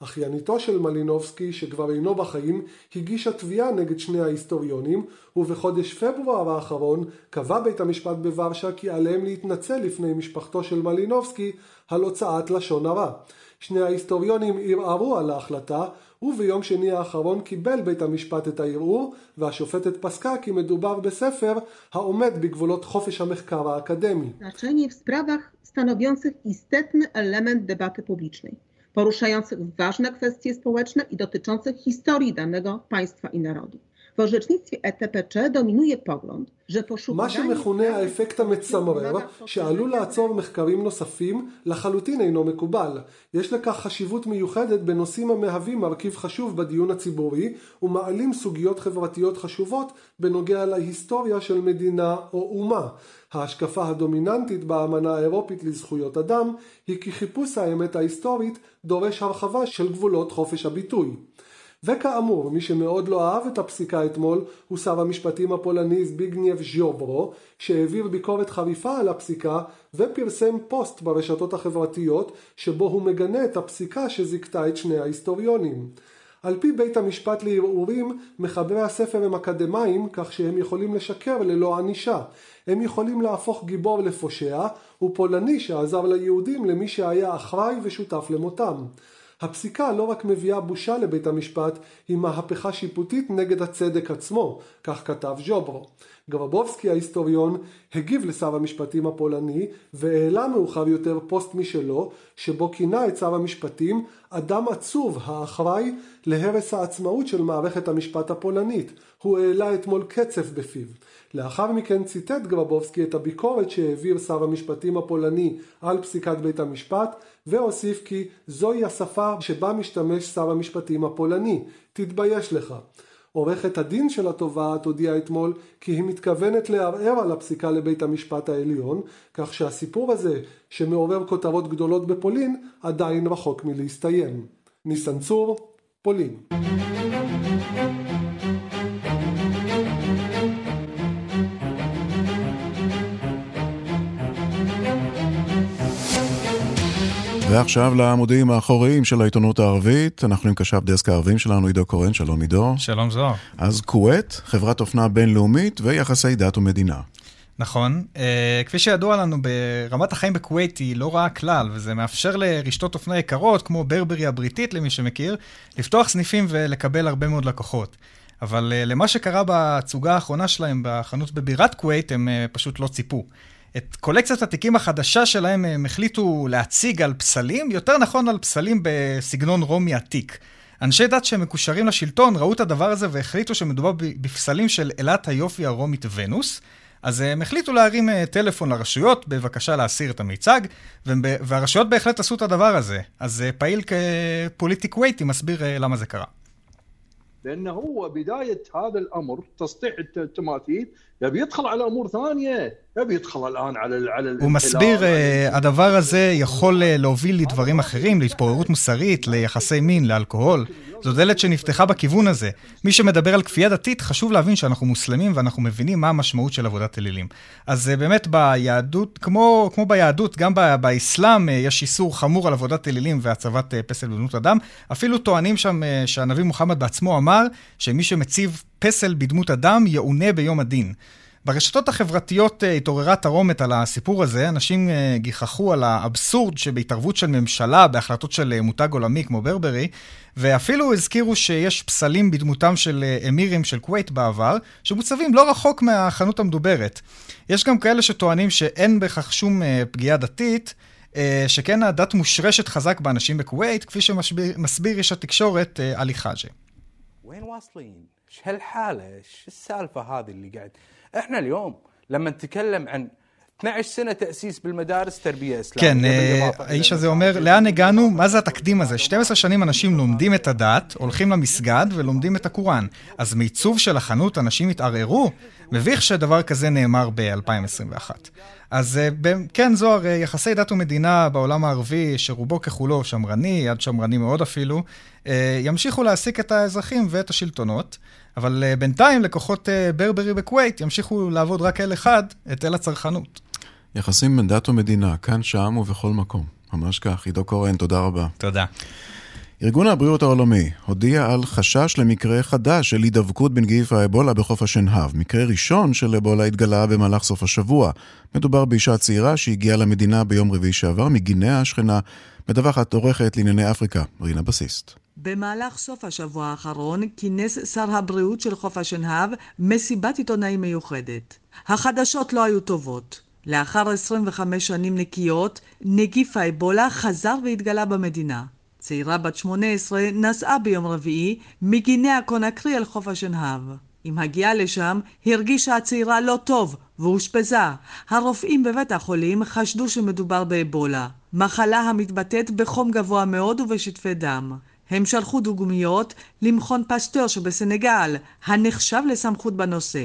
אחייניתו של מלינובסקי, שכבר אינו בחיים, הגישה תביעה נגד שני ההיסטוריונים, ובחודש פברואר האחרון קבע בית המשפט בוורשה כי עליהם להתנצל לפני משפחתו של מלינובסקי על הוצאת לשון הרע. שני ההיסטוריונים ערערו על ההחלטה, וביום שני האחרון קיבל בית המשפט את הערעור, והשופטת פסקה כי מדובר בספר העומד בגבולות חופש המחקר האקדמי. poruszających ważne kwestie społeczne i dotyczących historii danego państwa i narodu. W orzecznictwie ETPC dominuje pogląd, że poszukiwanie... מה שמכונה האפקט המצמרר, שעלול לעצור מחקרים נוספים, לחלוטין אינו מקובל. יש לכך חשיבות מיוחדת בנושאים המהווים מרכיב חשוב בדיון הציבורי, ומעלים סוגיות חברתיות חשובות בנוגע להיסטוריה של מדינה או אומה. ההשקפה הדומיננטית באמנה האירופית לזכויות אדם היא כי חיפוש האמת ההיסטורית דורש הרחבה של גבולות חופש הביטוי. וכאמור, מי שמאוד לא אהב את הפסיקה אתמול הוא שר המשפטים הפולני זביגנייב ז'וברו, שהעביר ביקורת חריפה על הפסיקה ופרסם פוסט ברשתות החברתיות שבו הוא מגנה את הפסיקה שזיכתה את שני ההיסטוריונים. על פי בית המשפט לערעורים, מחברי הספר הם אקדמאים כך שהם יכולים לשקר ללא ענישה. הם יכולים להפוך גיבור לפושע, ופולני שעזר ליהודים למי שהיה אחראי ושותף למותם. הפסיקה לא רק מביאה בושה לבית המשפט, היא מהפכה שיפוטית נגד הצדק עצמו, כך כתב ז'וברו. גרבובסקי ההיסטוריון הגיב לשר המשפטים הפולני והעלה מאוחר יותר פוסט משלו שבו כינה את שר המשפטים אדם עצוב האחראי להרס העצמאות של מערכת המשפט הפולנית. הוא העלה אתמול קצף בפיו. לאחר מכן ציטט גרבובסקי את הביקורת שהעביר שר המשפטים הפולני על פסיקת בית המשפט והוסיף כי זוהי השפה שבה משתמש שר המשפטים הפולני. תתבייש לך. עורכת הדין של התובעת הודיעה אתמול כי היא מתכוונת לערער על הפסיקה לבית המשפט העליון, כך שהסיפור הזה, שמעורר כותרות גדולות בפולין, עדיין רחוק מלהסתיים. ניסן צור, פולין. ועכשיו לעמודים האחוריים של העיתונות הערבית, אנחנו עם קשב דסק הערבים שלנו, עידו קורן, שלום עידו. שלום זוהר. אז כווית, חברת אופנה בינלאומית ויחסי דת ומדינה. נכון. Uh, כפי שידוע לנו, ברמת החיים בכווית היא לא רעה כלל, וזה מאפשר לרשתות אופנה יקרות, כמו ברברי הבריטית, למי שמכיר, לפתוח סניפים ולקבל הרבה מאוד לקוחות. אבל uh, למה שקרה בהצוגה האחרונה שלהם בחנות בבירת כווית, הם uh, פשוט לא ציפו. את קולקציית התיקים החדשה שלהם הם החליטו להציג על פסלים, יותר נכון על פסלים בסגנון רומי עתיק. אנשי דת שמקושרים לשלטון ראו את הדבר הזה והחליטו שמדובר בפסלים של אלת היופי הרומית ונוס. אז הם החליטו להרים אה, טלפון לרשויות בבקשה להסיר את המיצג, והרשויות בהחלט עשו את הדבר הזה. אז אה, פעיל כפוליטיק וייטי מסביר אה, למה זה קרה. لانه هو بدايه هذا الامر تسطيح التماثيل يبي يدخل على امور ثانيه يبي يدخل الان على على הוא מסביר, הדבר הזה יכול להוביל לדברים אחרים, להתפוררות מוסרית, ליחסי מין, לאלכוהול. זו דלת שנפתחה בכיוון הזה. מי שמדבר על כפייה דתית, חשוב להבין שאנחנו מוסלמים ואנחנו מבינים מה המשמעות של עבודת אלילים. אז באמת ביהדות, כמו, כמו ביהדות, גם באסלאם יש איסור חמור על עבודת אלילים והצבת פסל בדמות אדם. אפילו טוענים שם שהנביא מוחמד בעצמו אמר שמי שמציב פסל בדמות אדם יעונה ביום הדין. ברשתות החברתיות התעוררה תרומת על הסיפור הזה, אנשים גיחכו על האבסורד שבהתערבות של ממשלה בהחלטות של מותג עולמי כמו ברברי, ואפילו הזכירו שיש פסלים בדמותם של אמירים של כווית בעבר, שמוצבים לא רחוק מהחנות המדוברת. יש גם כאלה שטוענים שאין בכך שום פגיעה דתית, שכן הדת מושרשת חזק באנשים בכווית, כפי שמסביר איש התקשורת עלי חאג'ה. ايش هالحاله ايش السالفه هذه اللي قاعد احنا اليوم لما نتكلم عن 12 سنة تأسيس بالمدارس تربية إسلامية. כן, האיש הזה אומר, לאן הגענו? מה זה התקדים הזה? 12 שנים אנשים לומדים את הדת, הולכים למסגד ולומדים את הקוראן. אז מעיצוב של החנות אנשים התערערו? מביך שדבר כזה נאמר ב-2021. אז כן, זוהר, יחסי דת ומדינה בעולם הערבי, שרובו ככולו שמרני, יד שמרני מאוד אפילו, ימשיכו להעסיק את האזרחים ואת השלטונות. אבל בינתיים לקוחות ברברי בכווית ימשיכו לעבוד רק אל אחד, את אל הצרכנות. יחסים בין דת ומדינה, כאן, שם ובכל מקום. ממש כך. עידו קורן, תודה רבה. תודה. ארגון הבריאות העולמי הודיע על חשש למקרה חדש של הידבקות בנגיף האבולה בחוף השנהב. מקרה ראשון של אבולה התגלה במהלך סוף השבוע. מדובר באישה צעירה שהגיעה למדינה ביום רביעי שעבר מגינאה השכנה, מדווחת עורכת לענייני אפריקה, רינה בסיסט. במהלך סוף השבוע האחרון כינס שר הבריאות של חוף השנהב מסיבת עיתונאים מיוחדת. החדשות לא היו טובות. לאחר 25 שנים נקיות, נגיף האבולה חזר והתגלה במדינה. צעירה בת 18 נסעה ביום רביעי מגינאה קונקרי אל חוף השנהב. עם הגיעה לשם, הרגישה הצעירה לא טוב ואושפזה. הרופאים בבית החולים חשדו שמדובר באבולה, מחלה המתבטאת בחום גבוה מאוד ובשטפי דם. הם שלחו דוגמיות למכון פסטור שבסנגל, הנחשב לסמכות בנושא.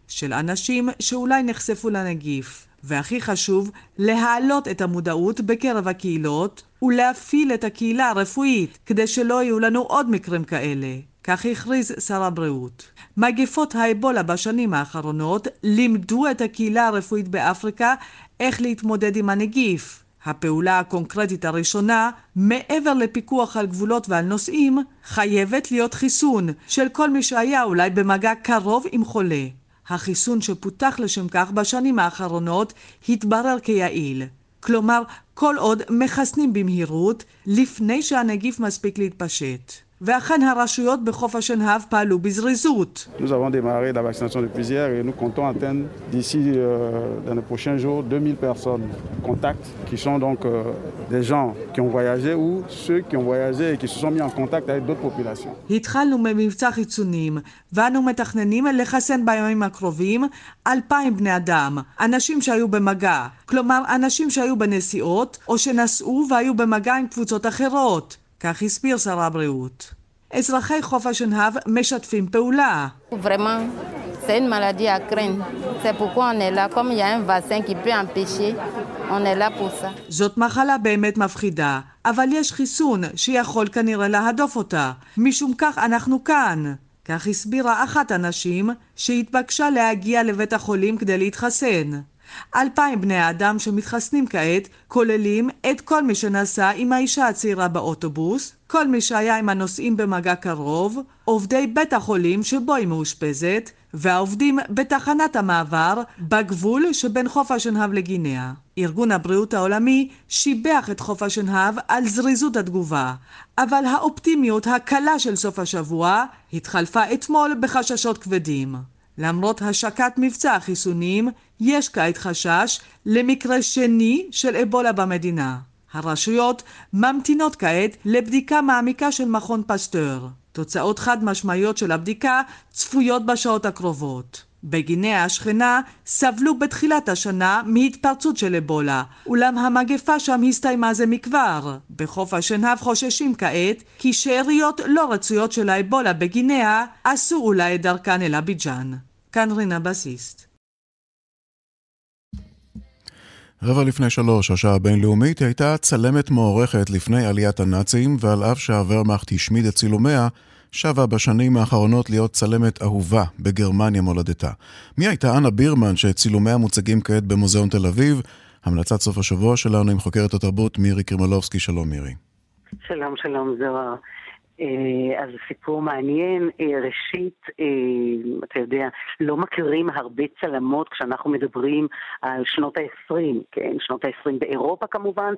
של אנשים שאולי נחשפו לנגיף. והכי חשוב, להעלות את המודעות בקרב הקהילות ולהפעיל את הקהילה הרפואית כדי שלא יהיו לנו עוד מקרים כאלה. כך הכריז שר הבריאות. מגפות האבולה בשנים האחרונות לימדו את הקהילה הרפואית באפריקה איך להתמודד עם הנגיף. הפעולה הקונקרטית הראשונה, מעבר לפיקוח על גבולות ועל נושאים, חייבת להיות חיסון של כל מי שהיה אולי במגע קרוב עם חולה. החיסון שפותח לשם כך בשנים האחרונות התברר כיעיל. כלומר, כל עוד מחסנים במהירות לפני שהנגיף מספיק להתפשט. ואכן הרשויות בחוף השנהב פעלו בזריזות. Nous avons démarré la vaccination depuis hier et nous comptons atteindre d'ici euh, dans les prochains jours 2000 personnes contacts qui sont donc euh, des gens qui ont voyagé ou ceux qui ont voyagé et qui se sont mis en contact avec d'autres populations. התחלנו במבצע חיסונים, ואנו מתכננים לחסן בימים הקרובים 2,000 בני אדם, אנשים שהיו במגע, כלומר אנשים שהיו בנסיעות או שנסעו והיו במגע עם קבוצות אחרות. כך הסביר שר הבריאות. אזרחי חוף השנהב משתפים פעולה. Vraiment, c'est une maladie à craindre. C'est pourquoi on est là. Comme il y a un vaccin qui peut empêcher, on est là pour ça. זאת מחלה באמת מפחידה, אבל יש חיסון שיכול כנראה להדוף אותה. משום כך אנחנו כאן. כך הסבירה אחת הנשים שהתבקשה להגיע לבית החולים כדי להתחסן. אלפיים בני האדם שמתחסנים כעת כוללים את כל מי שנסע עם האישה הצעירה באוטובוס, כל מי שהיה עם הנוסעים במגע קרוב, עובדי בית החולים שבו היא מאושפזת, והעובדים בתחנת המעבר בגבול שבין חוף השנהב לגינאה. ארגון הבריאות העולמי שיבח את חוף השנהב על זריזות התגובה, אבל האופטימיות הקלה של סוף השבוע התחלפה אתמול בחששות כבדים. למרות השקת מבצע החיסונים, יש כעת חשש למקרה שני של אבולה במדינה. הרשויות ממתינות כעת לבדיקה מעמיקה של מכון פסטור. תוצאות חד משמעיות של הבדיקה צפויות בשעות הקרובות. בגינאה השכנה סבלו בתחילת השנה מהתפרצות של אבולה, אולם המגפה שם הסתיימה זה מכבר. בחוף השנהב חוששים כעת כי שאריות לא רצויות של האבולה בגינאה עשו אולי את דרכן אל אביג'אן. כאן רינה בסיסט. רבע לפני שלוש, השעה הבינלאומית, היא הייתה צלמת מוערכת לפני עליית הנאצים, ועל אף שהוורמאכט השמיד את צילומיה, שבה בשנים האחרונות להיות צלמת אהובה בגרמניה מולדתה. מי הייתה אנה בירמן שצילומיה מוצגים כעת במוזיאון תל אביב? המלצת סוף השבוע שלנו עם חוקרת התרבות מירי קרימלובסקי. שלום מירי. שלום, שלום, זוהר. אז סיפור מעניין. ראשית, אתה יודע, לא מכירים הרבה צלמות כשאנחנו מדברים על שנות ה-20, כן? שנות ה-20 באירופה כמובן.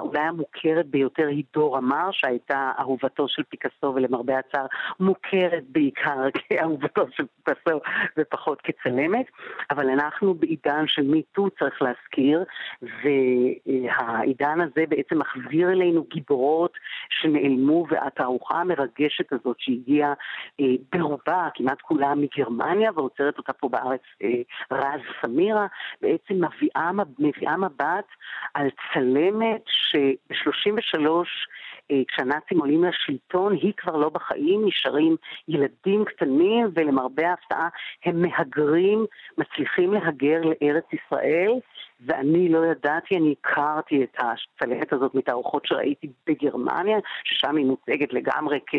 אולי המוכרת ביותר היא דורה מר, שהייתה אהובתו של פיקאסו, ולמרבה הצער מוכרת בעיקר כאהובתו של פיקאסו ופחות כצלמת. אבל אנחנו בעידן של מיטו, צריך להזכיר, והעידן הזה בעצם מחזיר אלינו גיבורות שנעלמו ואת התערוכה המרגשת הזאת שהגיעה אה, ברובה, כמעט כולה מגרמניה, ועוצרת אותה פה בארץ אה, רז סמירה, בעצם מביאה, מביאה מבט על צלמת שב-33 כשהנאצים עולים לשלטון, היא כבר לא בחיים, נשארים ילדים קטנים, ולמרבה ההפתעה הם מהגרים, מצליחים להגר לארץ ישראל, ואני לא ידעתי, אני הכרתי את הצלמת הזאת מתערוכות שראיתי בגרמניה, ששם היא מוצגת לגמרי כ,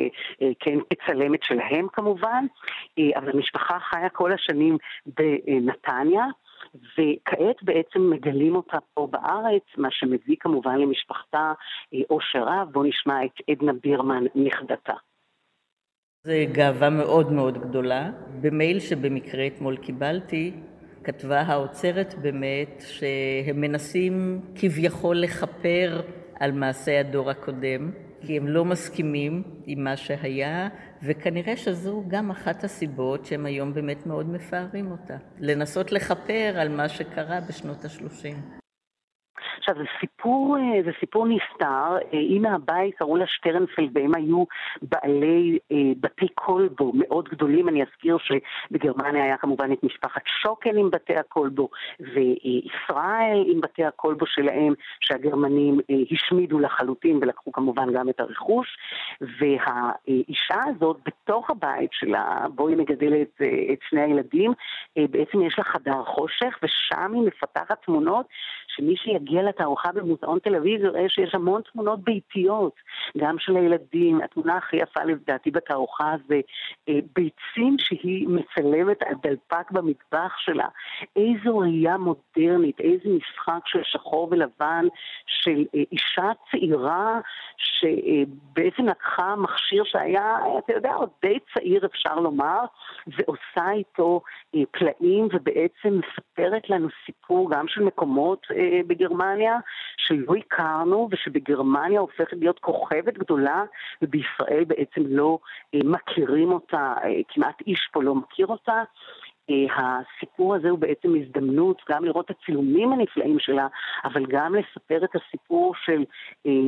כן, כצלמת שלהם כמובן, אבל המשפחה חיה כל השנים בנתניה. וכעת בעצם מגלים אותה פה בארץ, מה שמביא כמובן למשפחתה אושר רב. בואו נשמע את עדנה בירמן, נכדתה. זו גאווה מאוד מאוד גדולה. במייל שבמקרה אתמול קיבלתי, כתבה האוצרת באמת שהם מנסים כביכול לכפר על מעשי הדור הקודם, כי הם לא מסכימים עם מה שהיה, וכנראה שזו גם אחת הסיבות שהם היום באמת מאוד מפארים אותה. לנסות לכפר על מה שקרה בשנות ה-30. עכשיו, זה סיפור, אה, זה סיפור נסתר. אימא הבית קראו לה שטרנפלד, והם היו בעלי אה, בתי קולבו מאוד גדולים. אני אזכיר שבגרמניה היה כמובן את משפחת שוקן עם בתי הקולבו, וישראל עם בתי הקולבו שלהם, שהגרמנים אה, השמידו לחלוטין ולקחו כמובן גם את הרכוש. והאישה הזאת, בתוך הבית שלה, בו היא מגדלת את שני הילדים, בעצם יש לה חדר חושך, ושם היא מפתחת תמונות שמי שיגיע לתערוכה במוזיאון תל אביב יראה שיש המון תמונות ביתיות, גם של הילדים. התמונה הכי יפה לדעתי בתערוכה זה אה, ביצים שהיא מצלמת על דלפק במטבח שלה. איזו ראייה מודרנית, איזה משחק של שחור ולבן, של אה, אישה צעירה שבעצם לקחה מכשיר שהיה, אתה יודע, עוד די צעיר אפשר לומר, ועושה איתו אה, פלאים ובעצם מספרת לנו סיפור גם של מקומות בגרמניה שלא הכרנו ושבגרמניה הופכת להיות כוכבת גדולה ובישראל בעצם לא אה, מכירים אותה, אה, כמעט איש פה לא מכיר אותה. אה, הסיפור הזה הוא בעצם הזדמנות גם לראות את הצילומים הנפלאים שלה, אבל גם לספר את הסיפור של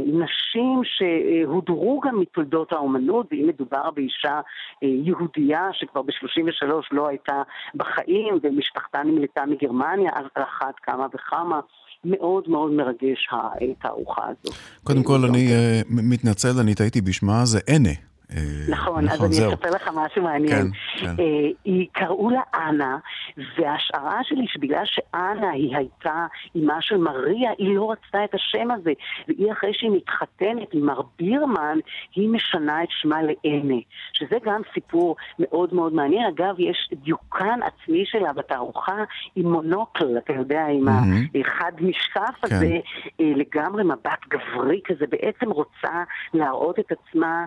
נשים שהודרו גם מתולדות האומנות, ואם מדובר באישה יהודייה שכבר ב-33 לא הייתה בחיים ומשפחתה נמלטה מגרמניה, אז על אחת כמה וכמה. מאוד מאוד מרגש התערוכה הזאת. קודם כל, אני uh, מתנצל, אני טעיתי בשמה, זה אנה. אה, נכון, אז נכון, אני אספר לך משהו מעניין. כן, כן. אה, היא קראו לה אנה, וההשערה שלי שבגלל שאנה היא הייתה אימה של מריה, היא לא רצתה את השם הזה, והיא אחרי שהיא מתחתנת עם מר בירמן, היא משנה את שמה לאנה, שזה גם סיפור מאוד מאוד מעניין. אגב, יש דיוקן עצמי שלה בתערוכה עם מונוקל, אתה יודע, עם mm-hmm. החד משקף כן. הזה, אה, לגמרי מבט גברי כזה, בעצם רוצה להראות את עצמה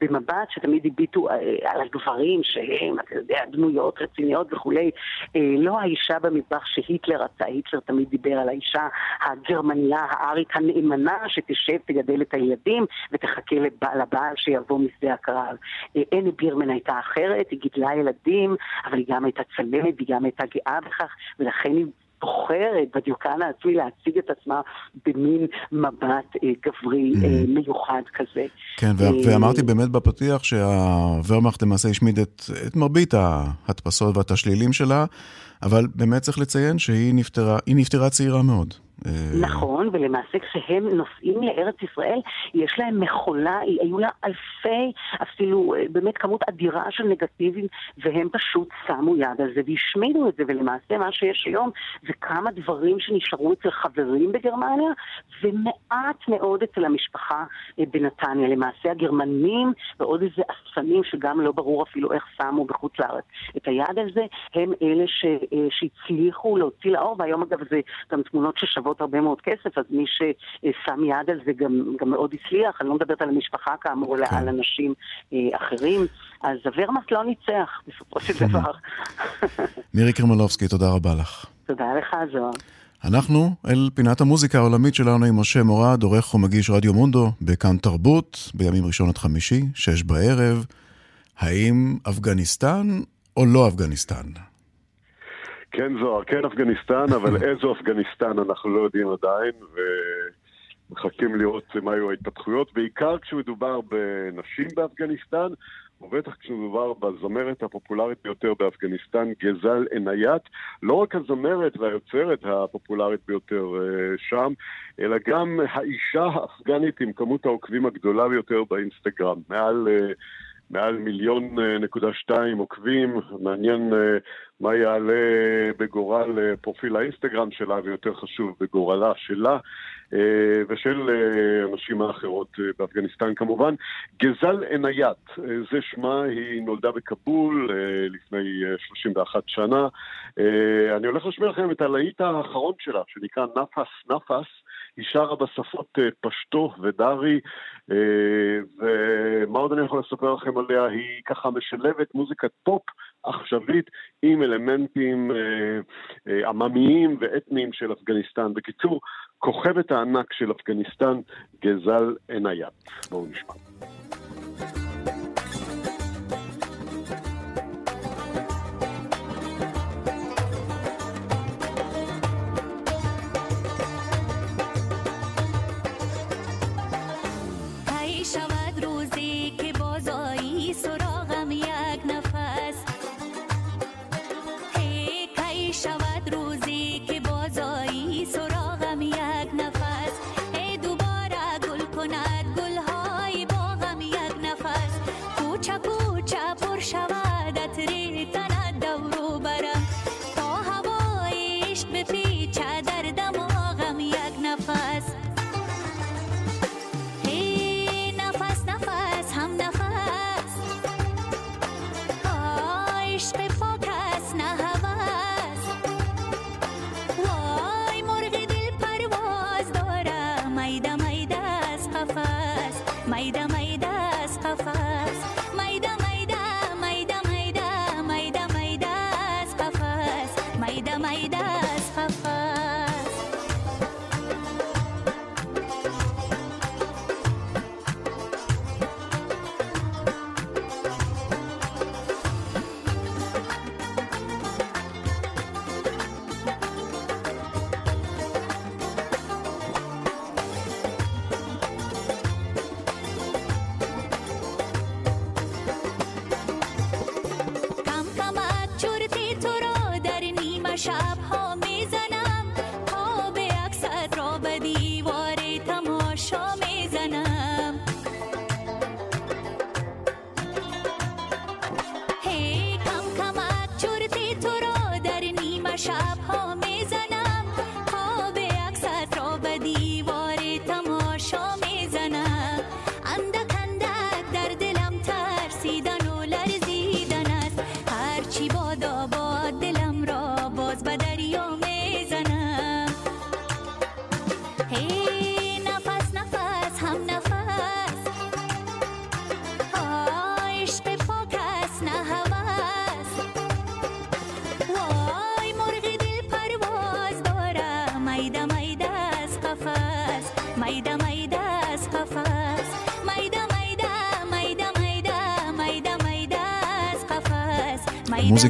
במבט שתמיד הביטו אה, על הגברים שהם, אתה יודע, דמויות רציניות וכולי, אה, לא האישה במטבח שהיטלר רצה, היטלר תמיד דיבר על האישה הגרמניה הארית הנאמנה שתשב, תגדל את הילדים ותחכה לבעל שיבוא משדה הקרב. אנה בירמן הייתה אחרת, היא גידלה ילדים, אבל היא גם הייתה צלמת, היא גם הייתה גאה בכך, ולכן היא בוחרת בדיוקן העצמי להציג את עצמה במין מבט אה, גברי אה, mm. מיוחד כזה. כן, אה, ואמרתי באמת בפתיח שהוורמאכט למעשה השמיד את, את מרבית ההדפסות והתשלילים שלה, אבל באמת צריך לציין שהיא נפטרה, נפטרה צעירה מאוד. נכון, ולמעשה כשהם נוסעים לארץ ישראל, יש להם מכולה, היו לה אלפי, אפילו אה, באמת כמות אדירה של נגטיבים, והם פשוט שמו יד על זה והשמידו את זה, ולמעשה מה שיש היום זה כמה דברים שנשארו אצל חברים בגרמניה, ומעט מאוד אצל המשפחה אה, בנתניה. למעשה הגרמנים ועוד איזה אספנים שגם לא ברור אפילו איך שמו בחוץ לארץ את היד על זה, הם אלה ש, שהצליחו להוציא לאור, והיום אגב זה גם תמונות ששוות שוות הרבה מאוד כסף, אז מי ששם יד על זה גם, גם מאוד הצליח, אני לא מדברת על המשפחה כאמור, אלא כן. על אנשים אה, אחרים. אז הוורמאסט לא ניצח בסופו של דבר. מירי קרמלובסקי, תודה רבה לך. תודה לך, זוהר. אנחנו אל פינת המוזיקה העולמית שלנו עם משה מורד, עורך ומגיש רדיו מונדו בכאן תרבות, בימים ראשון עד חמישי, שש בערב. האם אפגניסטן או לא אפגניסטן? כן זוהר, כן אפגניסטן, אבל איזו אפגניסטן אנחנו לא יודעים עדיין, ומחכים לראות מה היו ההתפתחויות, בעיקר כשמדובר בנשים באפגניסטן, ובטח כשמדובר בזמרת הפופולרית ביותר באפגניסטן, גזל עיניית, לא רק הזמרת והיוצרת הפופולרית ביותר uh, שם, אלא גם האישה האפגנית עם כמות העוקבים הגדולה ביותר באינסטגרם, מעל... מעל מיליון אה, נקודה שתיים עוקבים, מעניין אה, מה יעלה בגורל אה, פרופיל האינסטגרם שלה, ויותר חשוב, בגורלה שלה ושל הנשים האחרות באפגניסטן כמובן. גזל עיניית, זה שמה, היא נולדה בכבול לפני 31 שנה. אני הולך להשמיע לכם את הלהיט האחרון שלה, שנקרא נפס נפס. היא שרה בשפות פשטו ודרי, ומה עוד אני יכול לספר לכם עליה? היא ככה משלבת מוזיקת פופ עכשווית עם אלמנטים עממיים ואתניים של אפגניסטן. בקיצור, כוכבת הענק של אפגניסטן, גזל עיניית. בואו נשמע.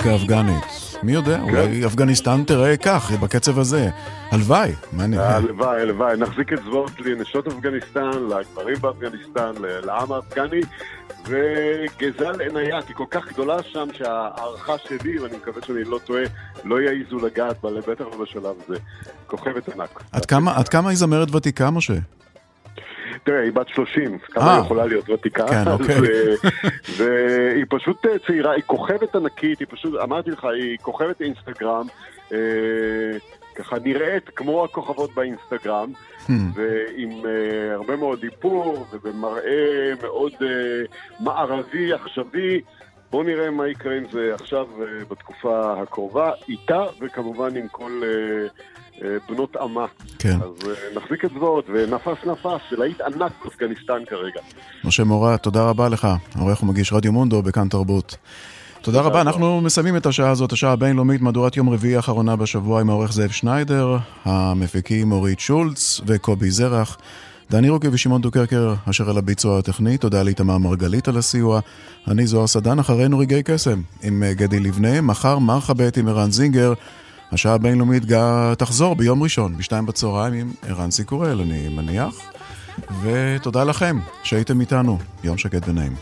מוזיקה אפגנית. מי יודע, אולי אפגניסטן תראה כך, בקצב הזה. הלוואי, מה נראה? הלוואי, הלוואי. נחזיק אצבעות לנשות אפגניסטן, לגברים באפגניסטן, לעם האפגני. וגזל עיניית היא כל כך גדולה שם שההערכה שלי, ואני מקווה שאני לא טועה, לא יעיזו לגעת בה, בטח לא בשלב הזה. כוכבת ענק. עד כמה היא זמרת ותיקה, משה? תראה, היא בת 30, כמה היא יכולה להיות ותיקה. כן, אוקיי. והיא פשוט צעירה, היא כוכבת ענקית, היא פשוט, אמרתי לך, היא כוכבת אינסטגרם, ככה נראית כמו הכוכבות באינסטגרם, ועם הרבה מאוד איפור, ובמראה מאוד מערבי, עכשווי. בואו נראה מה יקרה עם זה עכשיו בתקופה הקרובה, איתה וכמובן עם כל בנות עמה. כן. אז נחזיק אצבעות, ונפס נפס, להיט ענק באפגניסטן כרגע. משה מורה, תודה רבה לך, עורך ומגיש רדיו מונדו בכאן תרבות. תודה רבה, אנחנו מסיימים את השעה הזאת, השעה הבינלאומית, מהדורת יום רביעי האחרונה בשבוע עם העורך זאב שניידר, המפיקים אורית שולץ וקובי זרח. דני רוקי ושמעון דוקרקר, אשר על הביצוע הטכני, תודה לאיתמר מרגלית על הסיוע. אני זוהר סדן, אחרינו רגעי קסם, עם גדי לבנה, מחר מרחבת עם ערן זינגר. השעה הבינלאומית תחזור ביום ראשון, בשתיים בצהריים עם ערן סיקורל, אני מניח. ותודה לכם שהייתם איתנו. יום שקט ונעים.